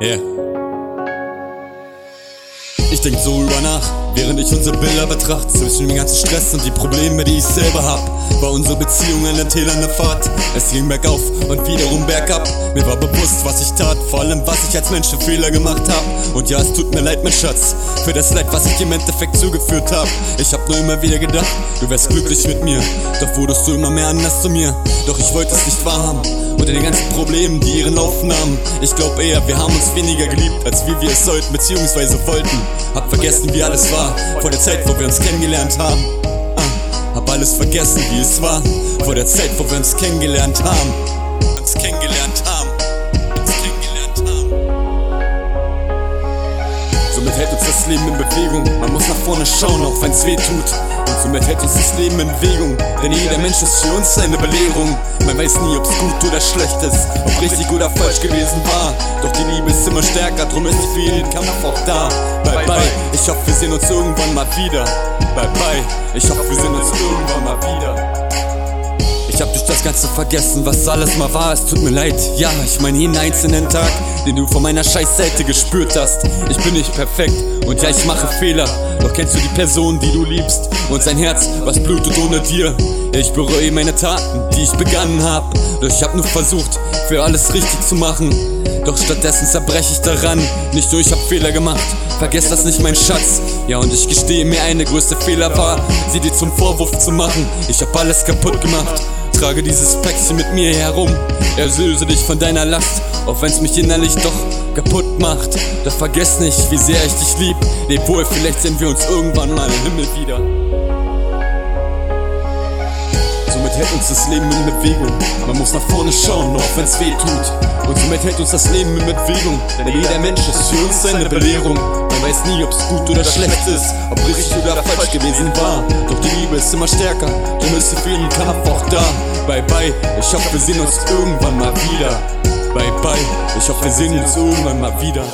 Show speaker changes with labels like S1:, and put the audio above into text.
S1: Yeah. Ich denk so über nach, während ich unsere Bilder betrachte. Zwischen dem ganzen Stress und die Probleme, die ich selber hab, war unsere Beziehung eine tälernde Fahrt. Es ging bergauf und wiederum bergab. Mir war bewusst, was ich tat, vor allem was ich als Mensch für Fehler gemacht hab. Und ja, es tut mir leid, mein Schatz, für das Leid, was ich im Endeffekt zugeführt hab. Ich hab nur immer wieder gedacht, du wärst glücklich mit mir. Doch wurdest du immer mehr anders zu mir. Doch ich wollte es nicht wahrhaben unter den ganzen Problemen, die ihren Lauf nahmen. Ich glaub eher, wir haben uns weniger geliebt, als wie wir es sollten, beziehungsweise wollten. Hab vergessen, wie alles war, vor der Zeit, wo wir uns kennengelernt haben. Ah, hab alles vergessen, wie es war, vor der Zeit, wo wir uns kennengelernt haben. Uns kennengelernt haben. Vorne schauen, auch wenn's weh tut. Und somit hält uns das Leben in Bewegung. Denn jeder Mensch ist für uns eine Belehrung. Man weiß nie, ob's gut oder schlecht ist, ob richtig oder falsch gewesen war. Doch die Liebe ist immer stärker, drum ist sie für jeden Kampf auch da. Bye bye, ich hoffe, wir sehen uns irgendwann mal wieder. Bye bye, ich hoffe, wir sehen uns irgendwann mal wieder. Ich hab durch das Ganze vergessen, was alles mal war. Es tut mir leid, ja, ich meine jeden einzelnen Tag, den du von meiner Scheißseite gespürt hast. Ich bin nicht perfekt und ja, ich mache Fehler. Doch kennst du die Person, die du liebst und sein Herz, was blutet ohne dir? Ich bereue meine Taten, die ich begangen hab. Doch ich hab nur versucht, für alles richtig zu machen. Doch stattdessen zerbreche ich daran. Nicht nur ich hab Fehler gemacht, vergesst das nicht, mein Schatz. Ja, und ich gestehe mir ein, der größte Fehler war, sie dir zum Vorwurf zu machen. Ich hab alles kaputt gemacht trage dieses Päckchen mit mir herum. Erlöse dich von deiner Last, auch wenn's mich innerlich doch kaputt macht. Doch vergiss nicht, wie sehr ich dich lieb. Leb wohl, vielleicht sehen wir uns irgendwann mal im Himmel wieder. Somit hält uns das Leben in Bewegung. Man muss nach vorne schauen, auch wenn's weh tut. Und somit hält uns das Leben in Bewegung. Denn jeder Mensch ist für uns eine Belehrung. Man weiß nie, ob's gut oder schlecht ist, ob richtig oder falsch gewesen war. Doch die Liebe ist immer stärker, du bist für jeden Kampf auch da. Bye bye, ich hoffe, wir sehen uns irgendwann mal wieder. Bye bye, ich hoffe, wir sehen uns irgendwann mal wieder.